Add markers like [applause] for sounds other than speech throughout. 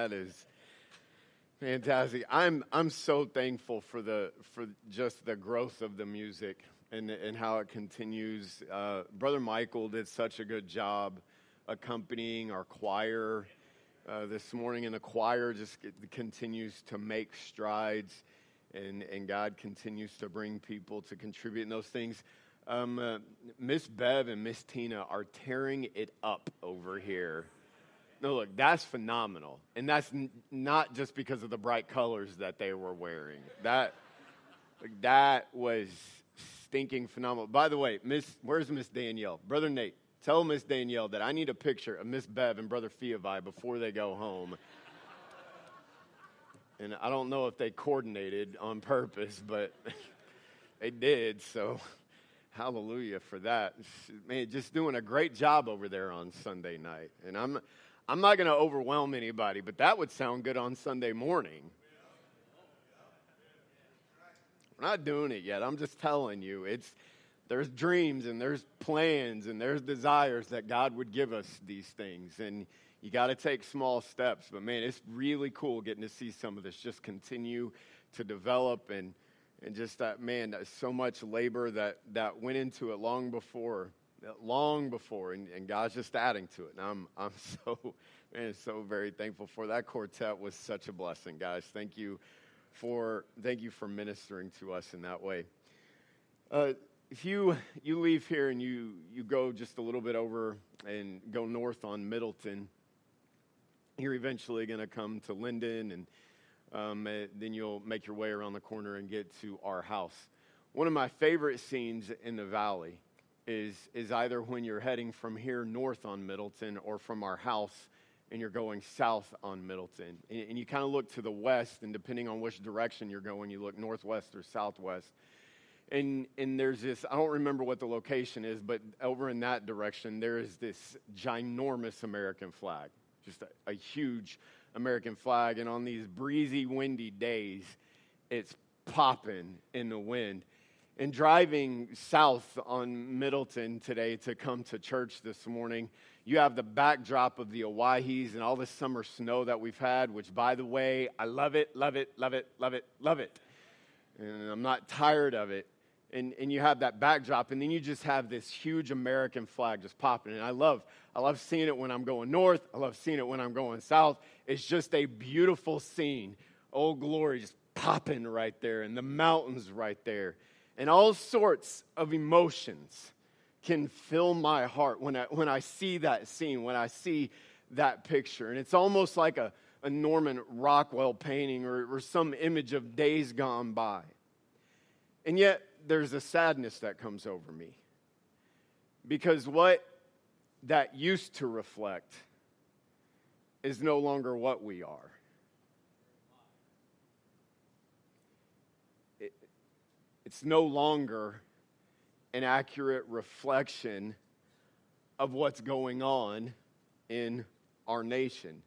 That is fantastic. I'm I'm so thankful for the for just the growth of the music and and how it continues. Uh, Brother Michael did such a good job accompanying our choir uh, this morning, and the choir just continues to make strides, and and God continues to bring people to contribute in those things. Um, uh, Miss Bev and Miss Tina are tearing it up over here. No, look, that's phenomenal. And that's n- not just because of the bright colors that they were wearing. That, like, that was stinking phenomenal. By the way, Miss, where's Miss Danielle? Brother Nate, tell Miss Danielle that I need a picture of Miss Bev and Brother Fiovi before they go home. And I don't know if they coordinated on purpose, but [laughs] they did, so [laughs] hallelujah for that. Man, just doing a great job over there on Sunday night. And I'm I'm not going to overwhelm anybody, but that would sound good on Sunday morning. We're not doing it yet. I'm just telling you. It's there's dreams and there's plans and there's desires that God would give us these things. And you got to take small steps. But man, it's really cool getting to see some of this just continue to develop and and just that man, so much labor that that went into it long before long before, and, and, God's just adding to it. And I'm, I'm [laughs] so, man, so very thankful for that quartet was such a blessing, guys. Thank you for, thank you for ministering to us in that way. Uh, if you, you leave here and you, you go just a little bit over and go north on Middleton, you're eventually going to come to Linden, and um, uh, then you'll make your way around the corner and get to our house. One of my favorite scenes in the valley is, is either when you're heading from here north on Middleton or from our house and you're going south on Middleton. And, and you kind of look to the west, and depending on which direction you're going, you look northwest or southwest. And, and there's this, I don't remember what the location is, but over in that direction, there is this ginormous American flag, just a, a huge American flag. And on these breezy, windy days, it's popping in the wind. And driving south on Middleton today to come to church this morning, you have the backdrop of the Owyhees and all the summer snow that we've had, which, by the way, I love it, love it, love it, love it, love it. And I'm not tired of it. And, and you have that backdrop, and then you just have this huge American flag just popping. And I love, I love seeing it when I'm going north. I love seeing it when I'm going south. It's just a beautiful scene. Old Glory just popping right there, and the mountains right there and all sorts of emotions can fill my heart when I, when I see that scene, when I see that picture. And it's almost like a, a Norman Rockwell painting or, or some image of days gone by. And yet, there's a sadness that comes over me. Because what that used to reflect is no longer what we are. It's no longer an accurate reflection of what's going on in our nation.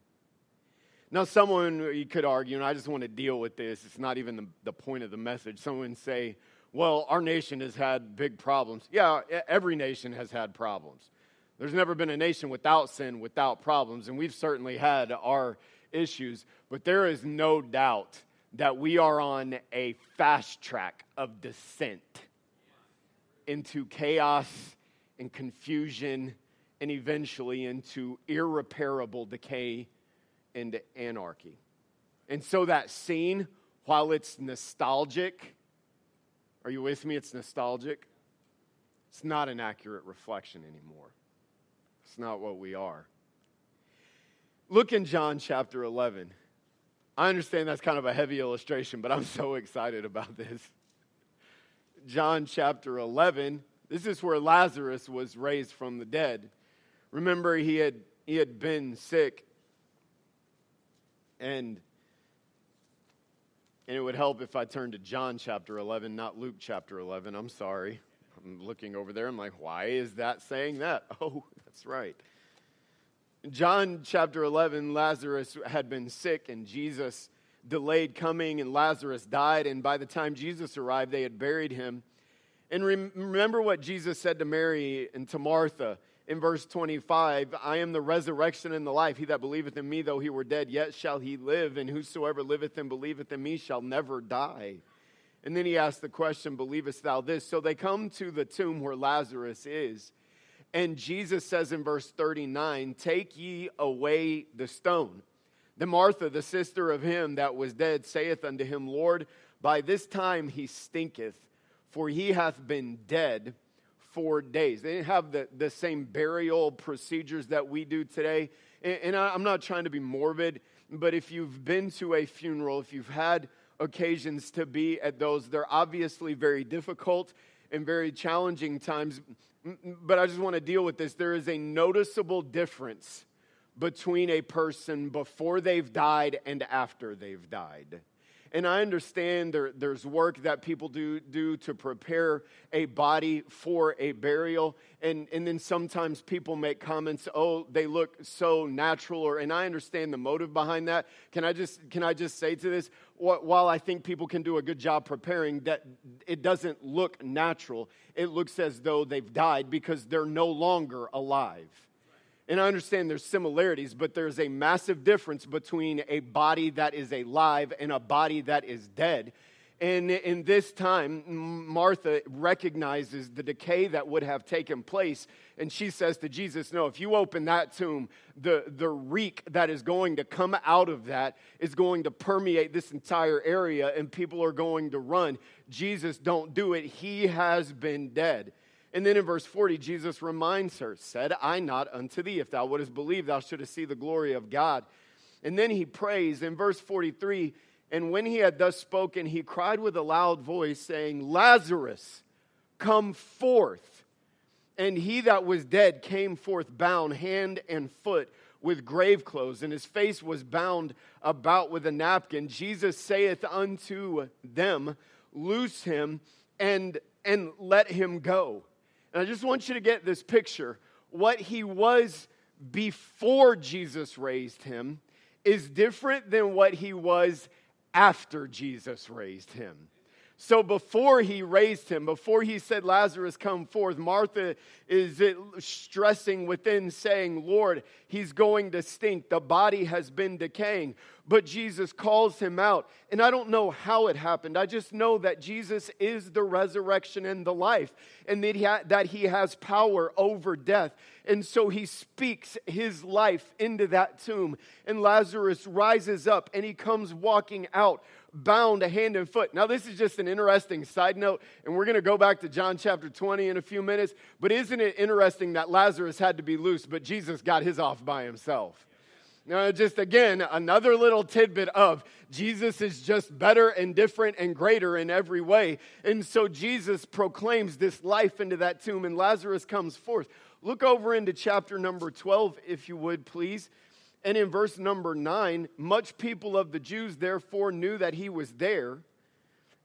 Now, someone you could argue, and I just want to deal with this, it's not even the, the point of the message. Someone say, well, our nation has had big problems. Yeah, every nation has had problems. There's never been a nation without sin, without problems, and we've certainly had our issues, but there is no doubt that we are on a fast track of descent into chaos and confusion and eventually into irreparable decay and anarchy. And so that scene, while it's nostalgic, are you with me? It's nostalgic. It's not an accurate reflection anymore. It's not what we are. Look in John chapter 11. I understand that's kind of a heavy illustration, but I'm [laughs] so excited about this. John chapter 11, this is where Lazarus was raised from the dead. Remember, he had, he had been sick, and, and it would help if I turned to John chapter 11, not Luke chapter 11. I'm sorry. I'm looking over there. I'm like, why is that saying that? [laughs] Oh, that's right. John chapter 11, Lazarus had been sick and Jesus delayed coming, and Lazarus died. And by the time Jesus arrived, they had buried him. And remember what Jesus said to Mary and to Martha in verse 25 I am the resurrection and the life. He that believeth in me, though he were dead, yet shall he live. And whosoever liveth and believeth in me shall never die. And then he asked the question, Believest thou this? So they come to the tomb where Lazarus is. And Jesus says in verse 39, Take ye away the stone. Then Martha, the sister of him that was dead, saith unto him, Lord, by this time he stinketh, for he hath been dead four days. They didn't have the, the same burial procedures that we do today. And, and I, I'm not trying to be morbid, but if you've been to a funeral, if you've had occasions to be at those, they're obviously very difficult and very challenging times. But I just want to deal with this. There is a noticeable difference between a person before they've died and after they've died. And I understand there, there's work that people do, do to prepare a body for a burial. And, and then sometimes people make comments, oh, they look so natural. Or, and I understand the motive behind that. Can I just, can I just say to this? While I think people can do a good job preparing, that it doesn't look natural. It looks as though they've died because they're no longer alive. And I understand there's similarities, but there's a massive difference between a body that is alive and a body that is dead. And in this time, Martha recognizes the decay that would have taken place. And she says to Jesus, No, if you open that tomb, the, the reek that is going to come out of that is going to permeate this entire area, and people are going to run. Jesus, don't do it. He has been dead. And then in verse 40, Jesus reminds her, Said I not unto thee, if thou wouldst believe, thou shouldst see the glory of God. And then he prays in verse 43 And when he had thus spoken, he cried with a loud voice, saying, Lazarus, come forth. And he that was dead came forth bound hand and foot with grave clothes, and his face was bound about with a napkin. Jesus saith unto them, Loose him and, and let him go. And I just want you to get this picture. What he was before Jesus raised him is different than what he was after Jesus raised him. So before he raised him, before he said, Lazarus, come forth, Martha is stressing within, saying, Lord, he's going to stink. The body has been decaying. But Jesus calls him out. And I don't know how it happened. I just know that Jesus is the resurrection and the life, and that he, ha- that he has power over death. And so he speaks his life into that tomb. And Lazarus rises up and he comes walking out bound hand and foot. Now, this is just an interesting side note, and we're going to go back to John chapter 20 in a few minutes. But isn't it interesting that Lazarus had to be loose, but Jesus got his off by himself? Now, just again, another little tidbit of Jesus is just better and different and greater in every way. And so Jesus proclaims this life into that tomb, and Lazarus comes forth. Look over into chapter number 12, if you would, please. And in verse number nine, much people of the Jews therefore knew that he was there.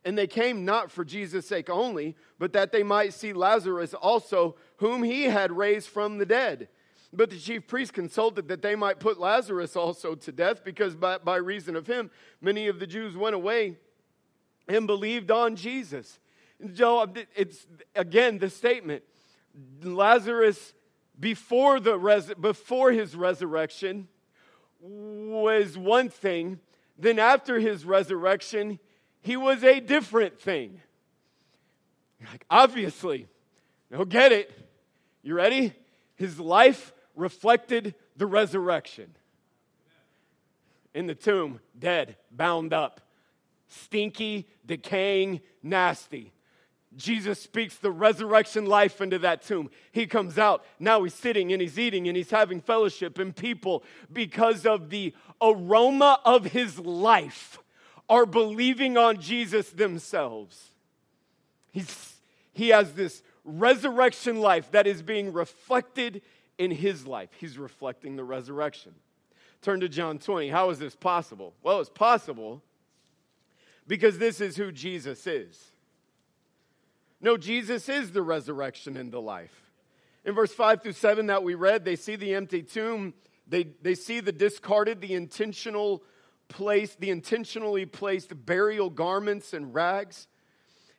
And they came not for Jesus' sake only, but that they might see Lazarus also, whom he had raised from the dead. But the chief priests consulted that they might put Lazarus also to death, because by, by reason of him, many of the Jews went away and believed on Jesus. Joe, it's again the statement Lazarus before, the res- before his resurrection was one thing, then after his resurrection, he was a different thing. Like, obviously, now get it. You ready? His life reflected the resurrection. In the tomb, dead, bound up, stinky, decaying, nasty. Jesus speaks the resurrection life into that tomb. He comes out. Now he's sitting and he's eating and he's having fellowship, and people, because of the aroma of his life, are believing on Jesus themselves. He's, he has this resurrection life that is being reflected in his life. He's reflecting the resurrection. Turn to John 20. How is this possible? Well, it's possible because this is who Jesus is. No, Jesus is the resurrection and the life. In verse 5 through 7 that we read, they see the empty tomb, they, they see the discarded, the intentional place, the intentionally placed burial garments and rags.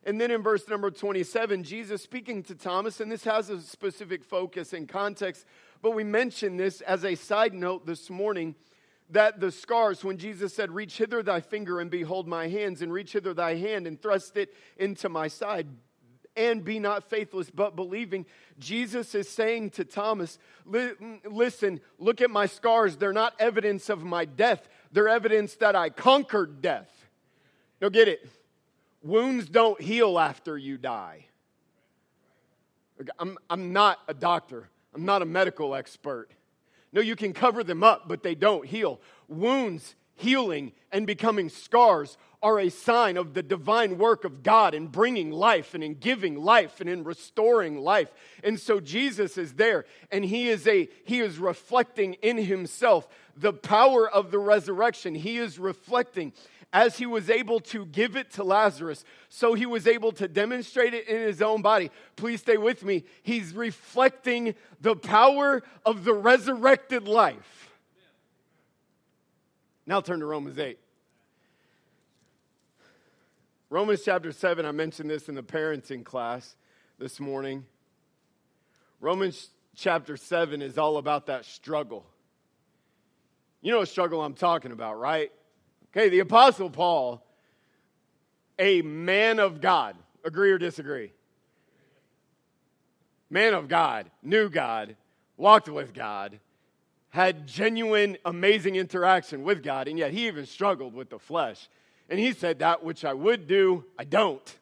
And then in verse number 27, Jesus speaking to Thomas, and this has a specific focus and context, but we mentioned this as a side note this morning that the scars, when Jesus said, Reach hither thy finger and behold my hands, and reach hither thy hand and thrust it into my side, and be not faithless but believing, Jesus is saying to Thomas, Listen, look at my scars. They're not evidence of my death, they're evidence that I conquered death. Now get it. Wounds don't heal after you die. I'm, I'm not a doctor, I'm not a medical expert. No, you can cover them up, but they don't heal. Wounds healing and becoming scars are a sign of the divine work of God in bringing life and in giving life and in restoring life. And so Jesus is there and he is a he is reflecting in himself the power of the resurrection. He is reflecting as he was able to give it to Lazarus, so he was able to demonstrate it in his own body. Please stay with me. He's reflecting the power of the resurrected life. Now turn to Romans 8. Romans chapter 7, I mentioned this in the parenting class this morning. Romans chapter 7 is all about that struggle. You know what struggle I'm talking about, right? Okay, the Apostle Paul, a man of God. Agree or disagree? Man of God, knew God, walked with God, had genuine, amazing interaction with God, and yet he even struggled with the flesh. And he said, That which I would do, I don't.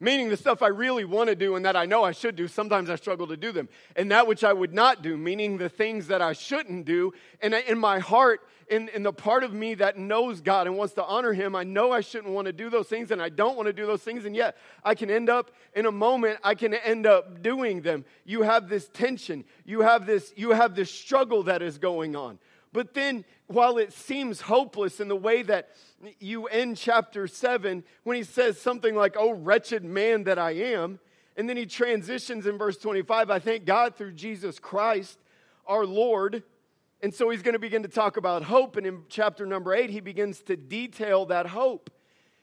Meaning the stuff I really want to do and that I know I should do, sometimes I struggle to do them. And that which I would not do, meaning the things that I shouldn't do. And in my heart, in, in the part of me that knows God and wants to honor Him, I know I shouldn't want to do those things and I don't want to do those things. And yet I can end up in a moment, I can end up doing them. You have this tension, you have this, you have this struggle that is going on. But then, while it seems hopeless in the way that you end chapter 7, when he says something like, Oh, wretched man that I am, and then he transitions in verse 25, I thank God through Jesus Christ, our Lord. And so he's going to begin to talk about hope. And in chapter number 8, he begins to detail that hope.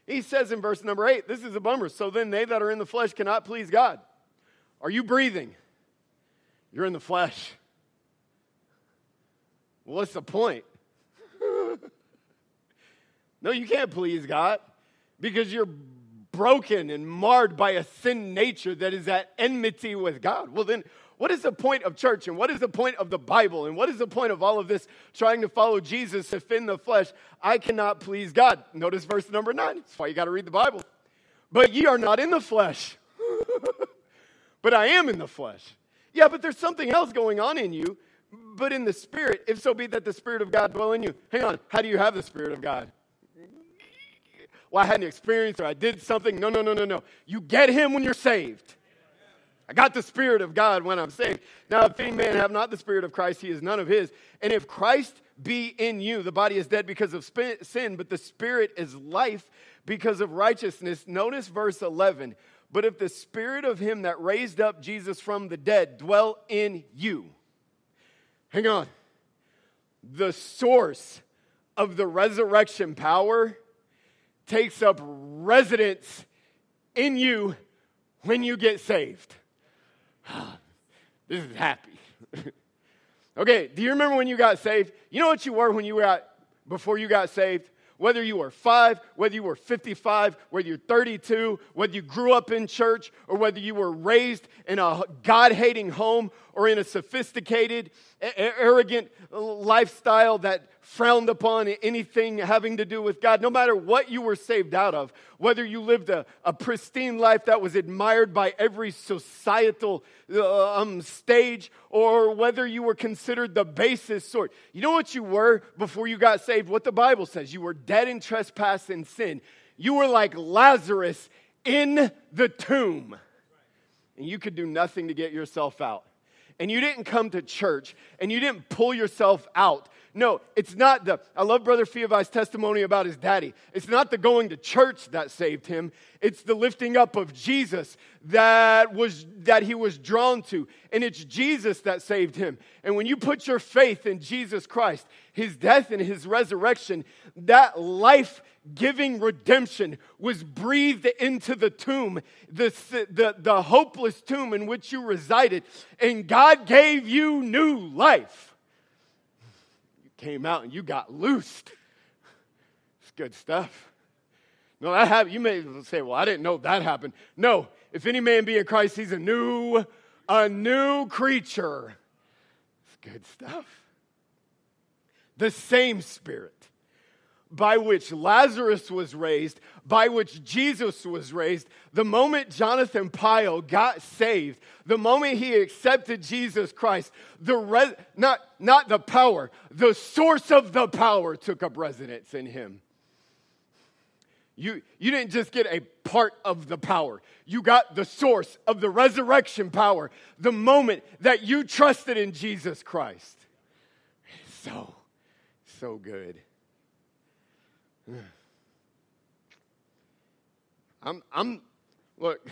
He says in verse number 8, this is a bummer. So then they that are in the flesh cannot please God. Are you breathing? You're in the flesh. What's the point? No, you can't please God because you're broken and marred by a sin nature that is at enmity with God. Well, then, what is the point of church and what is the point of the Bible and what is the point of all of this trying to follow Jesus if in the flesh I cannot please God? Notice verse number nine. That's why you got to read the Bible. But ye are not in the flesh, [laughs] but I am in the flesh. Yeah, but there's something else going on in you but in the Spirit, if so be that the Spirit of God dwell in you. Hang on, how do you have the Spirit of God? Well, I had an experience or I did something. No, no, no, no, no. You get Him when you're saved. I got the Spirit of God when I'm saved. Now, if any man have not the Spirit of Christ, he is none of his. And if Christ be in you, the body is dead because of sin, but the Spirit is life because of righteousness. Notice verse 11. But if the Spirit of him that raised up Jesus from the dead dwell in you, Hang on. The source of the resurrection power takes up residence in you when you get saved. [sighs] this is happy. [laughs] okay, do you remember when you got saved? You know what you were when you got before you got saved? whether you were five, whether you were 55, whether you're 32, whether you grew up in church, or whether you were raised in a God hating home or in a sophisticated, arrogant lifestyle that frowned upon anything having to do with God, no matter what you were saved out of, whether you lived a, a pristine life that was admired by every societal uh, um, stage, or whether you were considered the basest sort. You know what you were before you got saved? What the Bible says. You were dead in trespass and sin. You were like Lazarus in the tomb, and you could do nothing to get yourself out and you didn't come to church and you didn't pull yourself out No, it's not the, I love Brother Fiavai's testimony about his daddy. It's not the going to church that saved him. It's the lifting up of Jesus that was, that he was drawn to. And it's Jesus that saved him. And when you put your faith in Jesus Christ, his death and his resurrection, that life giving redemption was breathed into the tomb, the, the, the hopeless tomb in which you resided, and God gave you new life. Came out and you got loosed. It's good stuff. No, that happened. You may say, well, I didn't know that happened. No, if any man be in Christ, he's a new, a new creature. It's good stuff. The same spirit by which Lazarus was raised, by which Jesus was raised, the moment Jonathan Pyle got saved, the moment he accepted Jesus Christ, the not, not the power, the source of the power took up residence in him. You, you didn't just get a part of the power. You got the source of the resurrection power the moment that you trusted in Jesus Christ. So, so good. I'm, I'm, look,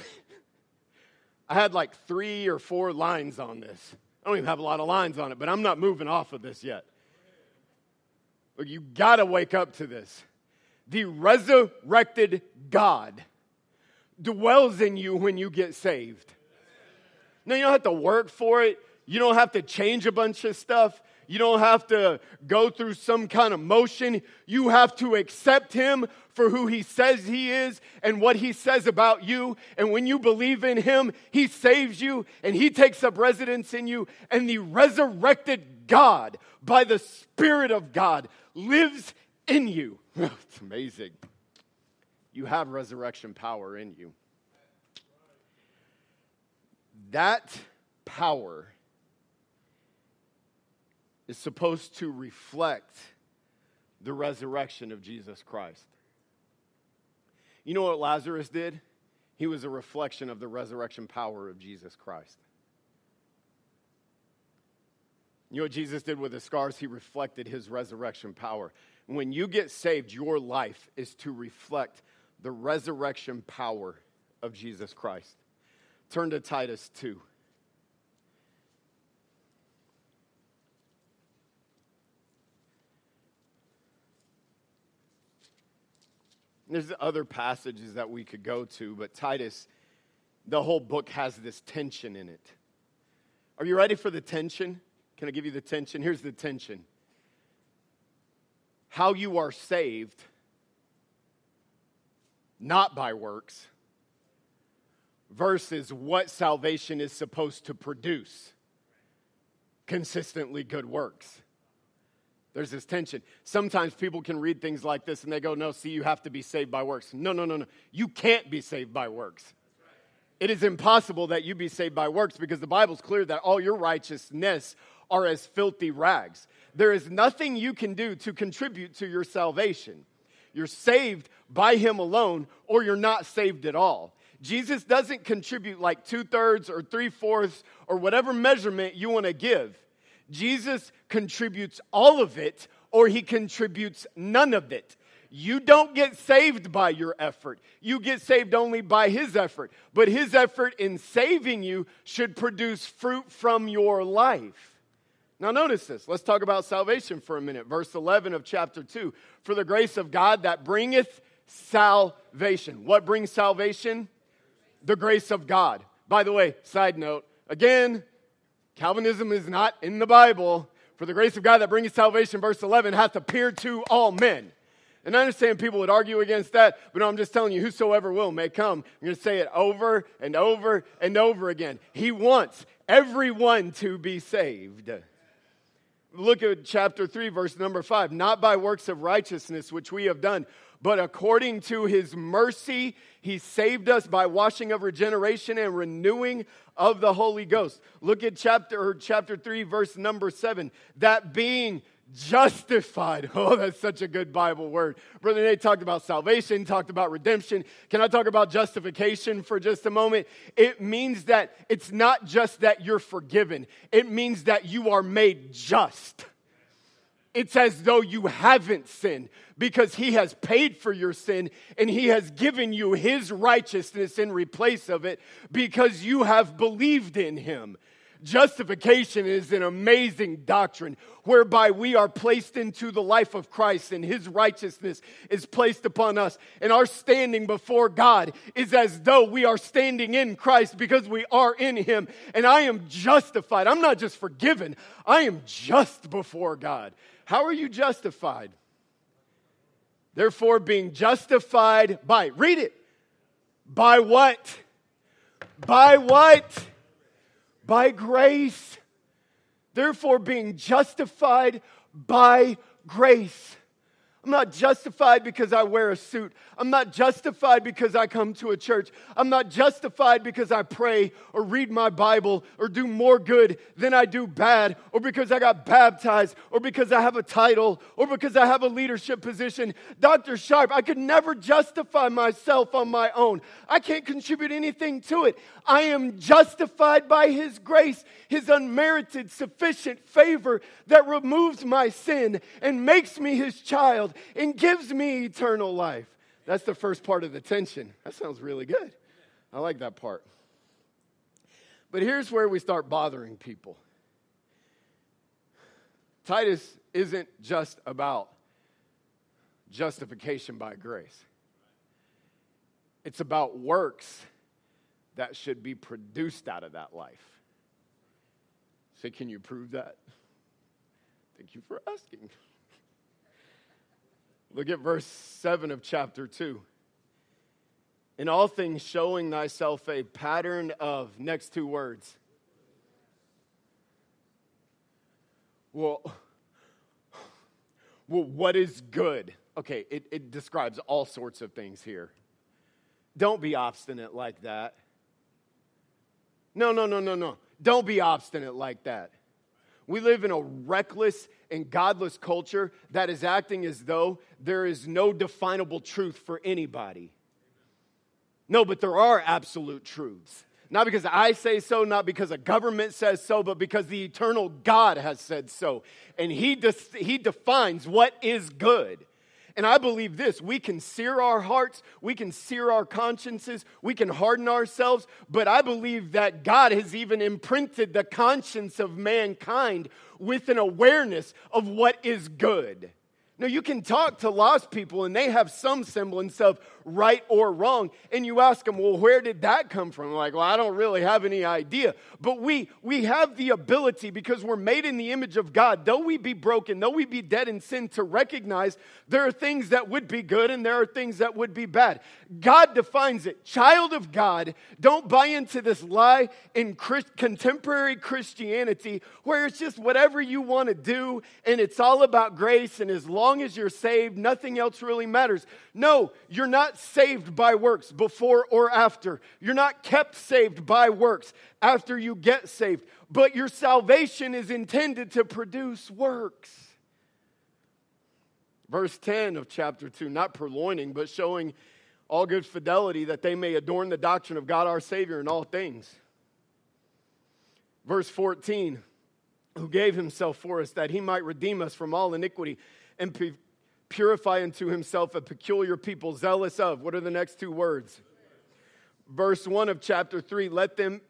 [laughs] I had like three or four lines on this. I don't even have a lot of lines on it, but I'm not moving off of this yet. Look, you got to wake up to this. The resurrected God dwells in you when you get saved. Now, you don't have to work for it. You don't have to change a bunch of stuff. You don't have to go through some kind of motion. You have to accept Him for who He says He is and what He says about you. And when you believe in Him, He saves you and He takes up residence in you. And the resurrected God, by the Spirit of God, lives in you. [laughs] it's amazing. You have resurrection power in you. That power is supposed to reflect the resurrection of Jesus Christ. You know what Lazarus did? He was a reflection of the resurrection power of Jesus Christ. You know what Jesus did with the scars? He reflected his resurrection power. When you get saved, your life is to reflect the resurrection power of Jesus Christ. Turn to Titus 2. There's other passages that we could go to, but Titus, the whole book has this tension in it. Are you ready for the tension? Can I give you the tension? Here's the tension how you are saved, not by works, versus what salvation is supposed to produce consistently good works. There's this tension. Sometimes people can read things like this and they go, No, see, you have to be saved by works. No, no, no, no. You can't be saved by works. It is impossible that you be saved by works because the Bible's clear that all your righteousness are as filthy rags. There is nothing you can do to contribute to your salvation. You're saved by Him alone, or you're not saved at all. Jesus doesn't contribute like two thirds or three fourths or whatever measurement you want to give. Jesus contributes all of it or he contributes none of it. You don't get saved by your effort. You get saved only by his effort. But his effort in saving you should produce fruit from your life. Now, notice this. Let's talk about salvation for a minute. Verse 11 of chapter 2 For the grace of God that bringeth salvation. What brings salvation? The grace of God. By the way, side note, again, Calvinism is not in the Bible. For the grace of God that brings salvation, verse 11, hath appeared to all men. And I understand people would argue against that, but I'm just telling you, whosoever will may come. I'm going to say it over and over and over again. He wants everyone to be saved. Look at chapter 3, verse number 5. Not by works of righteousness which we have done, but according to his mercy, he saved us by washing of regeneration and renewing of the Holy Ghost. Look at chapter, chapter 3, verse number 7. That being justified. [laughs] Oh, that's such a good Bible word. Brother Nate talked about salvation, talked about redemption. Can I talk about justification for just a moment? It means that it's not just that you're forgiven, it means that you are made just. It's as though you haven't sinned because he has paid for your sin and he has given you his righteousness in replace of it because you have believed in him. Justification is an amazing doctrine whereby we are placed into the life of Christ and his righteousness is placed upon us. And our standing before God is as though we are standing in Christ because we are in him. And I am justified. I'm not just forgiven, I am just before God. How are you justified? Therefore, being justified by, read it, by what? By what? by grace. Therefore, being justified by grace. I'm not justified because I wear a suit. I'm not justified because I come to a church. I'm not justified because I pray or read my Bible or do more good than I do bad or because I got baptized or because I have a title or because I have a leadership position. Dr. Sharp, I could never justify myself on my own. I can't contribute anything to it. I am justified by His grace, His unmerited, sufficient favor that removes my sin and makes me His child and gives me eternal life. That's the first part of the tension. That sounds really good. I like that part. But here's where we start bothering people Titus isn't just about justification by grace, it's about works that should be produced out of that life. Say, so can you prove that? Thank you for asking. Look at verse 7 of chapter 2. In all things, showing thyself a pattern of, next two words. Well, well what is good? Okay, it, it describes all sorts of things here. Don't be obstinate like that. No, no, no, no, no. Don't be obstinate like that. We live in a reckless and godless culture that is acting as though there is no definable truth for anybody. No, but there are absolute truths. Not because I say so, not because a government says so, but because the eternal God has said so. And He, de- he defines what is good. And I believe this we can sear our hearts, we can sear our consciences, we can harden ourselves, but I believe that God has even imprinted the conscience of mankind with an awareness of what is good. Now, you can talk to lost people and they have some semblance of right or wrong. And you ask them, well, where did that come from? Like, well, I don't really have any idea. But we, we have the ability because we're made in the image of God, though we be broken, though we be dead in sin, to recognize there are things that would be good and there are things that would be bad. God defines it. Child of God, don't buy into this lie in Christ, contemporary Christianity where it's just whatever you want to do and it's all about grace. And as long as you're saved, nothing else really matters. No, you're not saved by works before or after. You're not kept saved by works after you get saved. But your salvation is intended to produce works. Verse 10 of chapter 2, not purloining, but showing all good fidelity that they may adorn the doctrine of God our Savior in all things. Verse 14, who gave himself for us that he might redeem us from all iniquity and purify unto himself a peculiar people, zealous of. What are the next two words? Verse 1 of chapter 3 let them,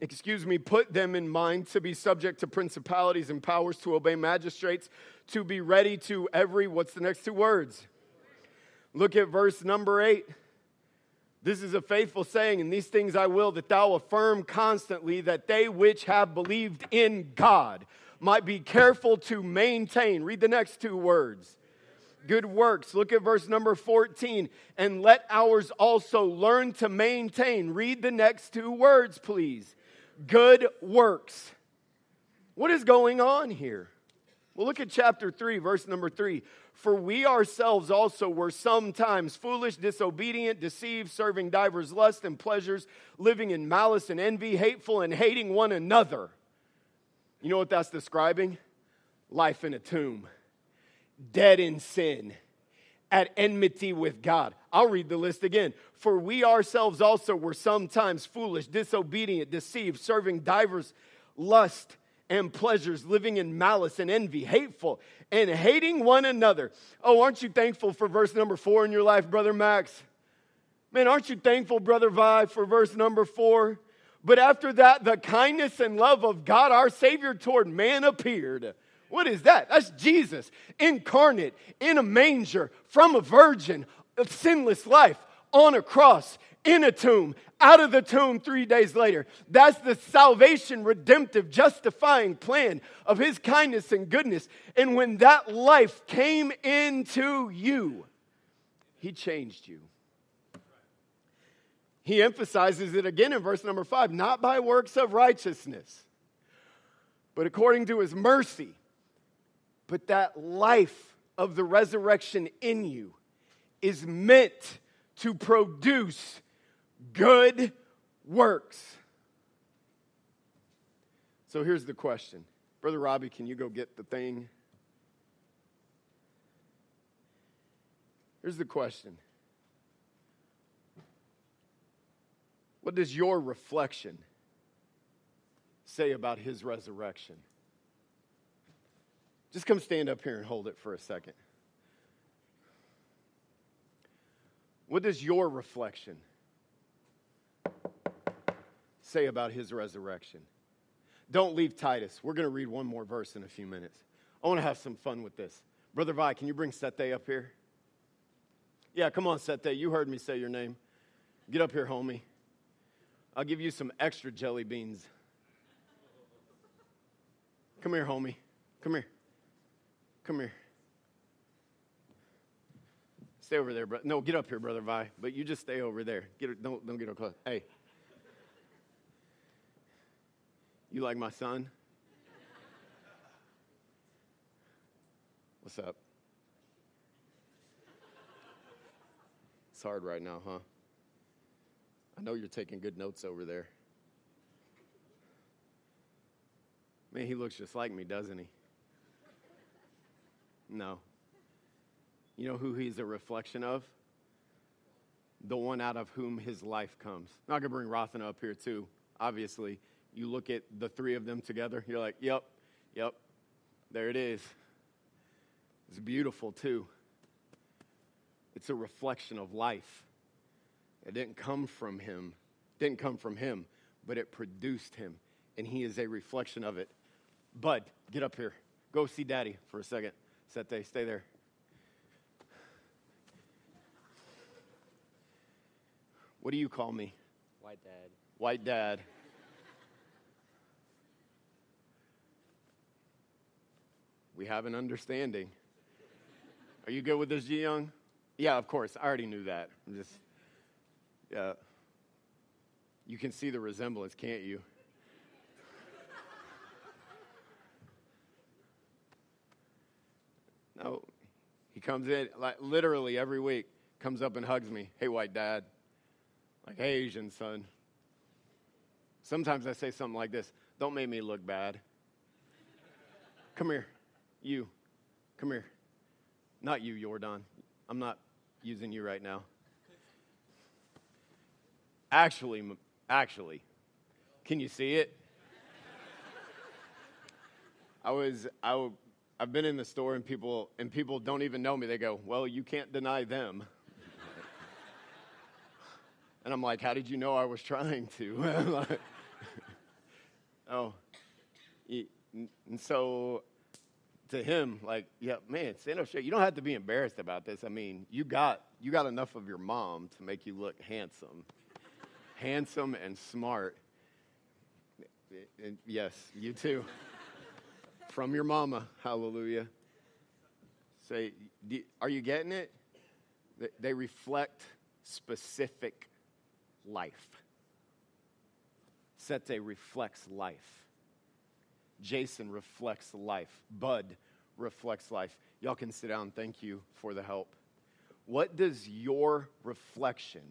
excuse me, put them in mind to be subject to principalities and powers, to obey magistrates, to be ready to every, what's the next two words? Look at verse number 8. This is a faithful saying, and these things I will that thou affirm constantly that they which have believed in God might be careful to maintain. Read the next two words good works. Look at verse number 14. And let ours also learn to maintain. Read the next two words, please. Good works. What is going on here? Well, look at chapter 3, verse number 3. For we ourselves also were sometimes foolish, disobedient, deceived, serving divers lusts and pleasures, living in malice and envy, hateful and hating one another. You know what that's describing? Life in a tomb dead in sin, at enmity with God. I'll read the list again. For we ourselves also were sometimes foolish, disobedient, deceived, serving divers lust and pleasures, living in malice and envy, hateful, and hating one another. Oh, aren't you thankful for verse number four in your life, Brother Max? Man, aren't you thankful, Brother Vi, for verse number four? But after that, the kindness and love of God our Savior toward man appeared. What is that? That's Jesus incarnate in a manger from a virgin, a sinless life on a cross, in a tomb, out of the tomb three days later. That's the salvation, redemptive, justifying plan of his kindness and goodness. And when that life came into you, he changed you. He emphasizes it again in verse number five not by works of righteousness, but according to his mercy. But that life of the resurrection in you is meant to produce good works. So here's the question. Brother Robbie, can you go get the thing? Here's the question What does your reflection say about his resurrection? Just come stand up here and hold it for a second. What does your reflection say about his resurrection? Don't leave Titus. We're going to read one more verse in a few minutes. I want to have some fun with this. Brother Vi, can you bring Sete up here? Yeah, come on, Sete. You heard me say your name. Get up here, homie. I'll give you some extra jelly beans. Come here, homie. Come here. Come here. Stay over there, bro. No, get up here, brother Vi. But you just stay over there. Get don't don't get no close. Hey, you like my son? What's up? It's hard right now, huh? I know you're taking good notes over there. Man, he looks just like me, doesn't he? No, you know who he's a reflection of? The one out of whom his life comes. I'm to bring Rothana up here, too. Obviously, you look at the three of them together, you're like, yep, yep, there it is. It's beautiful, too. It's a reflection of life. It didn't come from him, didn't come from him, but it produced him, and he is a reflection of it. Bud, get up here. Go see daddy for a second. Sete, stay there. What do you call me? White dad. White dad. we have an understanding. Are you good with this, Ji Young? Yeah, of course. I already knew that. I'm just, yeah. You can see the resemblance, can't you? [laughs] no, he comes in like literally every week, comes up and hugs me. Hey, white dad. Like, hey, Asian son. Sometimes I say something like this Don't make me look bad. Come here. You. Come here. Not you, Jordan. I'm not using you right now. Actually, actually, can you see it? I was, I, I've been in the store and people, and people don't even know me. They go, well, you can't deny them. And I'm like, how did you know I was trying to? [laughs] oh. And so to him, like, yeah, man, stand up. You don't have to be embarrassed about this. I mean, you got you got enough of your mom to make you look handsome. Handsome and smart. And yes, you too. From your mama. Hallelujah. Say, are you getting it? They reflect specific life. Sete reflects life. Jason reflects life. Bud reflects life. Y'all can sit down. Thank you for the help. What does your reflection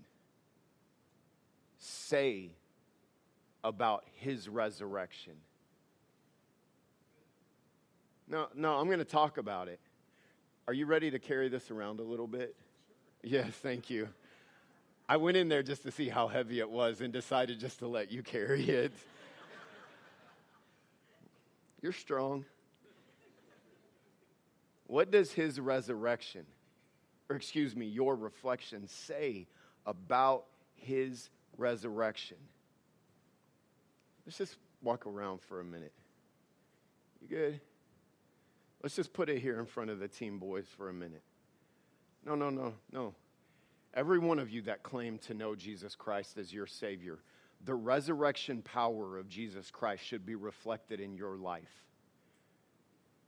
say about his resurrection? No, no, I'm going to talk about it. Are you ready to carry this around a little bit? Yes, thank you. I went in there just to see how heavy it was and decided just to let you carry it. You're strong. What does his resurrection, or excuse me, your reflection say about his resurrection? Let's just walk around for a minute. You good? Let's just put it here in front of the team boys for a minute. No, no, no, no. Every one of you that claim to know Jesus Christ as your Savior, the resurrection power of Jesus Christ should be reflected in your life.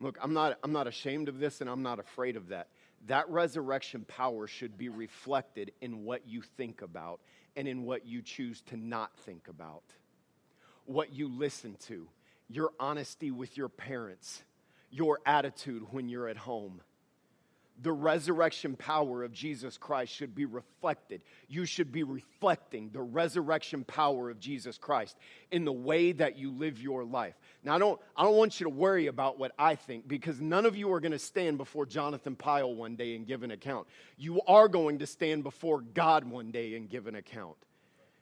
Look, I'm not, I'm not ashamed of this and I'm not afraid of that. That resurrection power should be reflected in what you think about and in what you choose to not think about, what you listen to, your honesty with your parents, your attitude when you're at home the resurrection power of Jesus Christ should be reflected. You should be reflecting the resurrection power of Jesus Christ in the way that you live your life. Now, I don't, I don't want you to worry about what I think because none of you are going to stand before Jonathan Pyle one day and give an account. You are going to stand before God one day and give an account.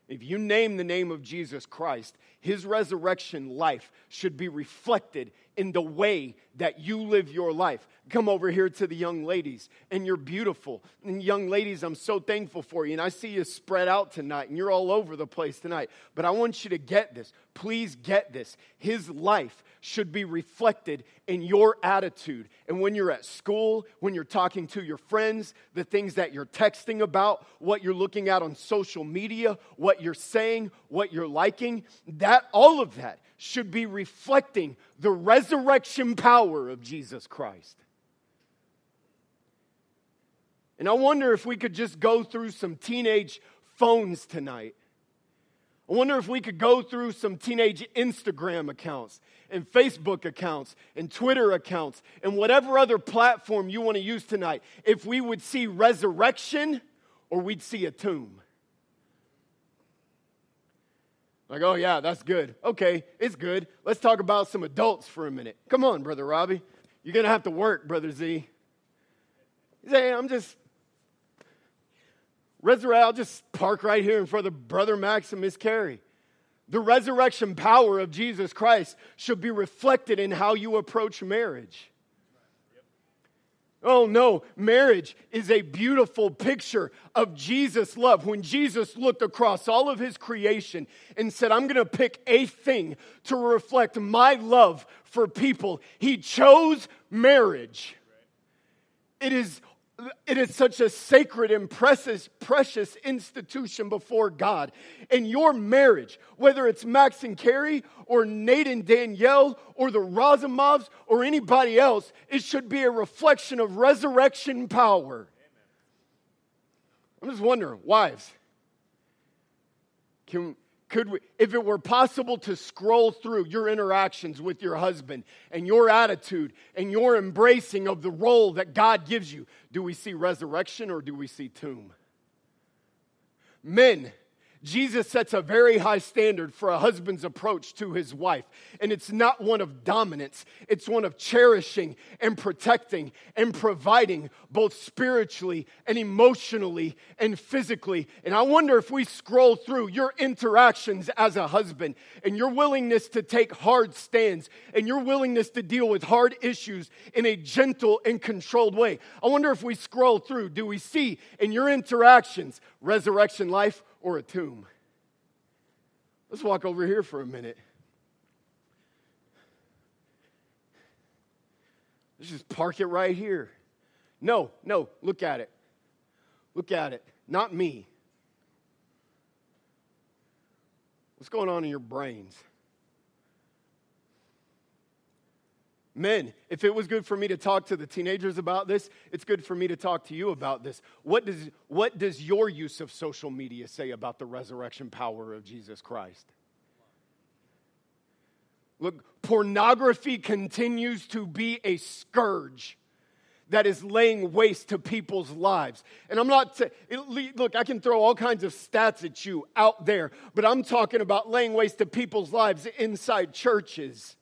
If you name the name of Jesus Christ, his resurrection life should be reflected in the way that you live your life. Come over here to the young ladies, and you're beautiful. And young ladies, I'm so thankful for you. And I see you spread out tonight, and you're all over the place tonight. But I want you to get this. Please get this. His life should be reflected in your attitude. And when you're at school, when you're talking to your friends, the things that you're texting about, what you're looking at on social media, what you're saying, what you're liking, that all of that should be reflecting the resurrection power of Jesus Christ. And I wonder if we could just go through some teenage phones tonight. I wonder if we could go through some teenage Instagram accounts and Facebook accounts and Twitter accounts and whatever other platform you want to use tonight. If we would see resurrection or we'd see a tomb. Like, oh, yeah, that's good. Okay, it's good. Let's talk about some adults for a minute. Come on, Brother Robbie. You're going to have to work, Brother Z. You say, I'm just, resurrect, I'll just park right here in front of Brother Max and Miss Carrie. The resurrection power of Jesus Christ should be reflected in how you approach marriage. Oh no, marriage is a beautiful picture of Jesus' love. When Jesus looked across all of his creation and said, I'm to pick a thing to reflect my love for people, he chose marriage. It is it is such a sacred and precious, precious institution before God. And your marriage, whether it's Max and Carrie or Nate and Danielle or the Razumovs or anybody else, it should be a reflection of resurrection power. I'm just wondering, wives, can, could we, if it were possible to scroll through your interactions with your husband and your attitude and your embracing of the role that God gives you, do we see resurrection or do we see tomb? Men, Jesus sets a very high standard for a husband's approach to his wife. And it's not one of dominance, it's one of cherishing and protecting and providing both spiritually and emotionally and physically. And I wonder if we scroll through your interactions as a husband and your willingness to take hard stands and your willingness to deal with hard issues in a gentle and controlled way. I wonder if we scroll through, do we see in your interactions resurrection life? Or a tomb. Let's walk over here for a minute. Let's just park it right here. No, no, look at it. Look at it. Not me. What's going on in your brains? Men, if it was good for me to talk to the teenagers about this, it's good for me to talk to you about this. What does, what does your use of social media say about the resurrection power of Jesus Christ? Look, pornography continues to be a scourge that is laying waste to people's lives. And I'm not, t- it, look, I can throw all kinds of stats at you out there, but I'm talking about laying waste to people's lives inside churches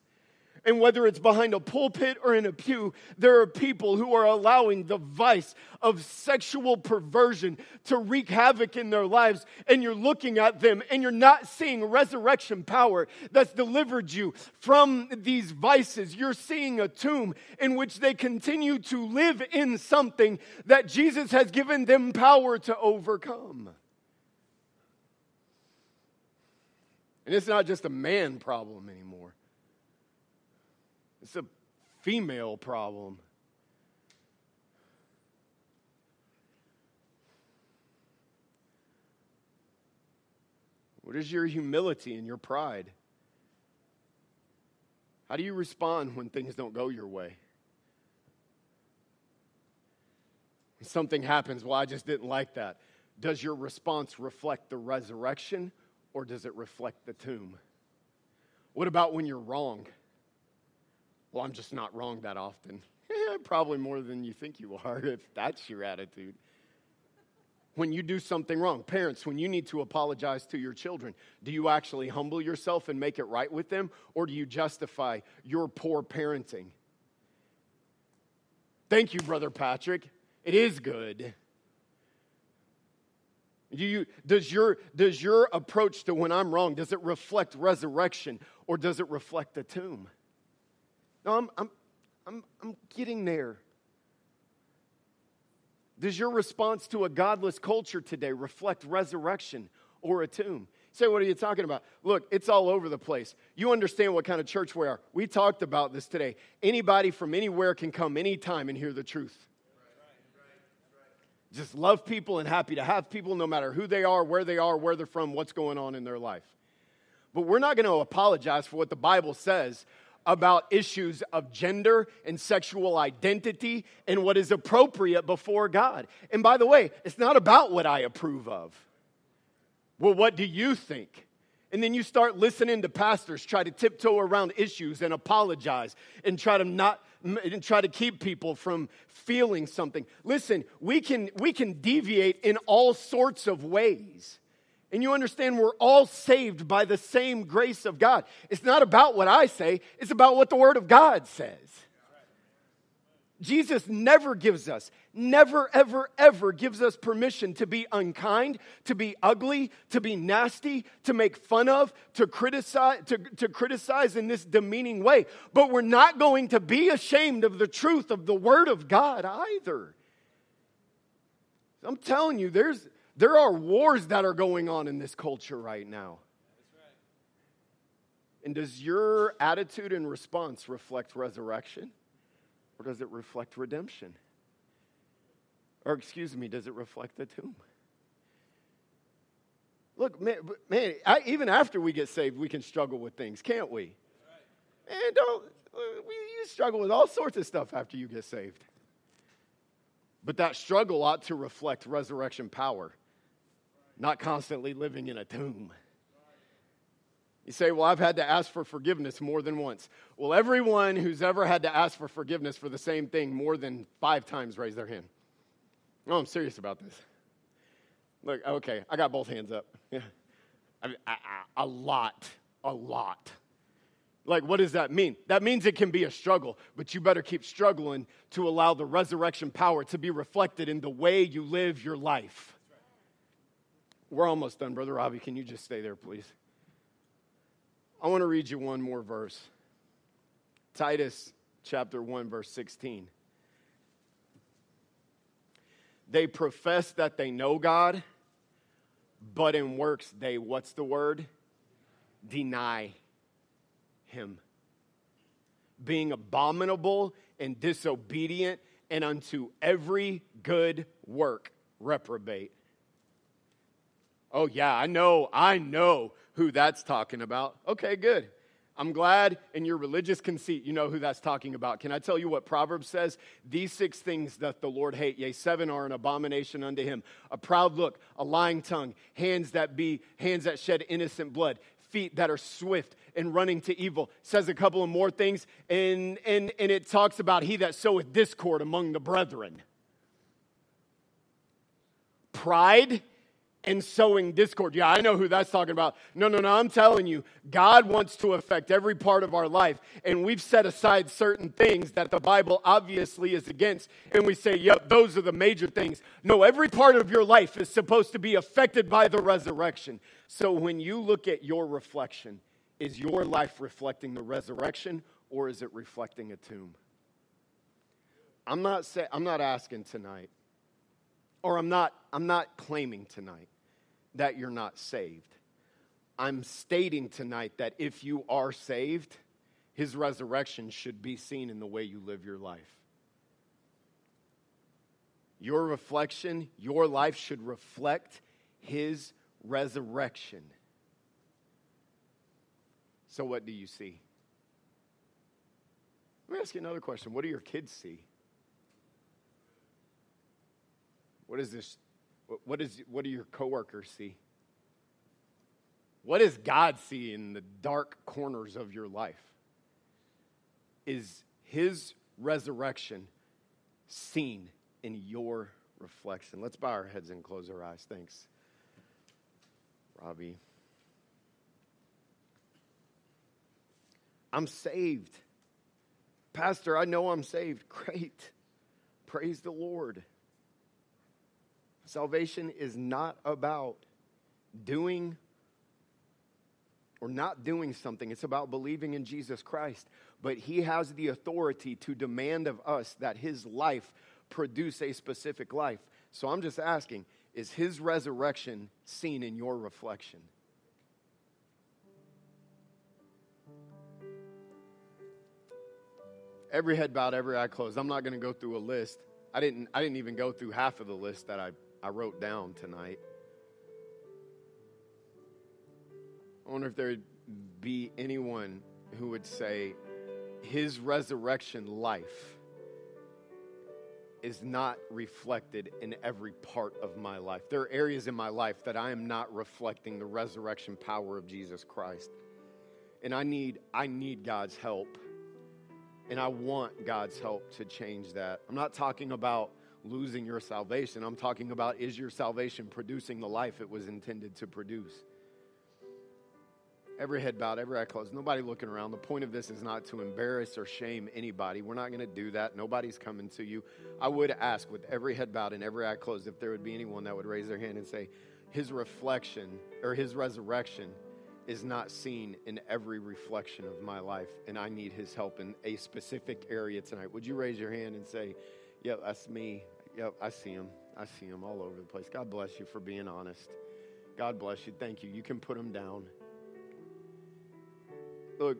And whether it's behind a pulpit or in a pew, there are people who are allowing the vice of sexual perversion to wreak havoc in their lives. And you're looking at them and you're not seeing resurrection power that's delivered you from these vices. You're seeing a tomb in which they continue to live in something that Jesus has given them power to overcome. And it's not just a man problem anymore. It's a female problem. What is your humility and your pride? How do you respond when things don't go your way? When something happens, well, I just didn't like that. Does your response reflect the resurrection or does it reflect the tomb? What about when you're wrong? Well, I'm just not wrong that often. [laughs] Probably more than you think you are [laughs] if that's your attitude. When you do something wrong, parents, when you need to apologize to your children, do you actually humble yourself and make it right with them, or do you justify your poor parenting? Thank you, Brother Patrick. It is good. Do you, does, your, does your approach to when I'm wrong, does it reflect resurrection or does it reflect the tomb? No, I'm, I'm, I'm, I'm getting there. Does your response to a godless culture today reflect resurrection or a tomb? Say, what are you talking about? Look, it's all over the place. You understand what kind of church we are. We talked about this today. Anybody from anywhere can come anytime and hear the truth. Just love people and happy to have people no matter who they are, where they are, where they're from, what's going on in their life. But we're not going to apologize for what the Bible says about issues of gender and sexual identity and what is appropriate before God. And by the way, it's not about what I approve of. Well, what do you think? And then you start listening to pastors try to tiptoe around issues and apologize and try to not and try to keep people from feeling something. Listen, we can we can deviate in all sorts of ways. And you understand we're all saved by the same grace of God. It's not about what I say, it's about what the Word of God says. Jesus never gives us, never, ever, ever gives us permission to be unkind, to be ugly, to be nasty, to make fun of, to criticize, to, to criticize in this demeaning way. But we're not going to be ashamed of the truth of the Word of God either. I'm telling you, there's, there are wars that are going on in this culture right now. And does your attitude and response reflect resurrection? Or does it reflect redemption? Or, excuse me, does it reflect the tomb? Look, man, man I, even after we get saved, we can struggle with things, can't we? And don't, uh, we, you struggle with all sorts of stuff after you get saved. But that struggle ought to reflect resurrection power not constantly living in a tomb. You say, Well, I've had to ask for forgiveness more than once. Well, everyone who's ever had to ask for forgiveness for the same thing more than five times raise their hand. No, I'm serious about this. Look, okay, I got both hands up. Yeah. [laughs] I mean, I, I, a lot, a lot. Like, what does that mean? That means it can be a struggle, but you better keep struggling to allow the resurrection power to be reflected in the way you live your life. We're almost done, Brother Robbie. Can you just stay there, please? I want to read you one more verse Titus chapter 1, verse 16. They profess that they know God, but in works they, what's the word? Deny Him. Being abominable and disobedient, and unto every good work reprobate. Oh, yeah, I know, I know who that's talking about. Okay, good. I'm glad in your religious conceit you know who that's talking about. Can I tell you what Proverbs says? These six things that the Lord hate, yea, seven are an abomination unto him. A proud look, a lying tongue, hands that be hands that shed innocent blood, feet that are swift and running to evil. Says a couple of more things, and and and it talks about he that soweth discord among the brethren. Pride and sowing discord. Yeah, I know who that's talking about. No, no, no, I'm telling you, God wants to affect every part of our life. And we've set aside certain things that the Bible obviously is against. And we say, yep, those are the major things. No, every part of your life is supposed to be affected by the resurrection. So when you look at your reflection, is your life reflecting the resurrection or is it reflecting a tomb? I'm not, say, I'm not asking tonight, or I'm not, I'm not claiming tonight that you're not saved. I'm stating tonight that if you are saved, his resurrection should be seen in the way you live your life. Your reflection, your life should reflect his resurrection. So, what do you see? Let me ask you another question. What do your kids see? What is this? What, is, what do your coworkers see? What does God see in the dark corners of your life? Is his resurrection seen in your reflection? Let's bow our heads and close our eyes. Thanks, Robbie. I'm saved. Pastor, I know I'm saved. Great. Praise the Lord. Salvation is not about doing or not doing something, it's about believing in Jesus Christ. But He has the authority to demand of us that His life produce a specific life. So I'm just asking is His resurrection seen in your reflection? Every head bowed, every eye closed. I'm not going to go through a list. I didn't, I didn't even go through half of the list that I I wrote down tonight. I wonder if there'd be anyone who would say, His resurrection life is not reflected in every part of my life. There are areas in my life that I am not reflecting the resurrection power of Jesus Christ. And I need I need God's help. And I want God's help to change that. I'm not talking about losing your salvation. I'm talking about is your salvation producing the life it was intended to produce? Every head bowed, every eye closed, nobody looking around. The point of this is not to embarrass or shame anybody. We're not going to do that. Nobody's coming to you. I would ask, with every head bowed and every eye closed, if there would be anyone that would raise their hand and say, His reflection or His resurrection is not seen in every reflection of my life, and I need His help in a specific area tonight. Would you raise your hand and say, Yep, that's me. Yep, I see him. I see him all over the place. God bless you for being honest. God bless you. Thank you. You can put them down. Look,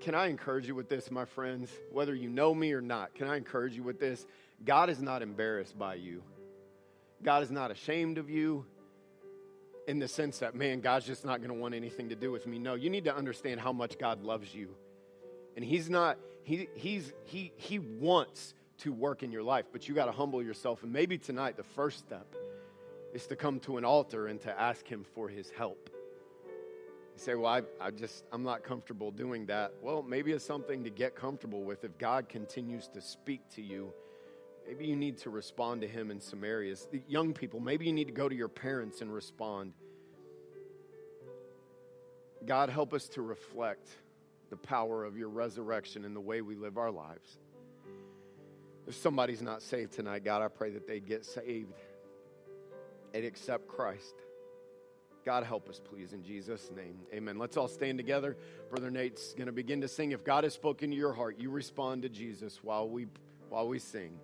can I encourage you with this, my friends? Whether you know me or not, can I encourage you with this? God is not embarrassed by you. God is not ashamed of you in the sense that, man, God's just not going to want anything to do with me. No, you need to understand how much God loves you. And He's not, he, he's, he, he wants to work in your life, but you got to humble yourself. And maybe tonight, the first step is to come to an altar and to ask Him for His help. You say, Well, I, I just, I'm not comfortable doing that. Well, maybe it's something to get comfortable with. If God continues to speak to you, maybe you need to respond to Him in some areas. The young people, maybe you need to go to your parents and respond. God, help us to reflect the power of your resurrection in the way we live our lives. If somebody's not saved tonight, God, I pray that they get saved and accept Christ. God, help us, please, in Jesus' name. Amen. Let's all stand together. Brother Nate's going to begin to sing. If God has spoken to your heart, you respond to Jesus while we, while we sing.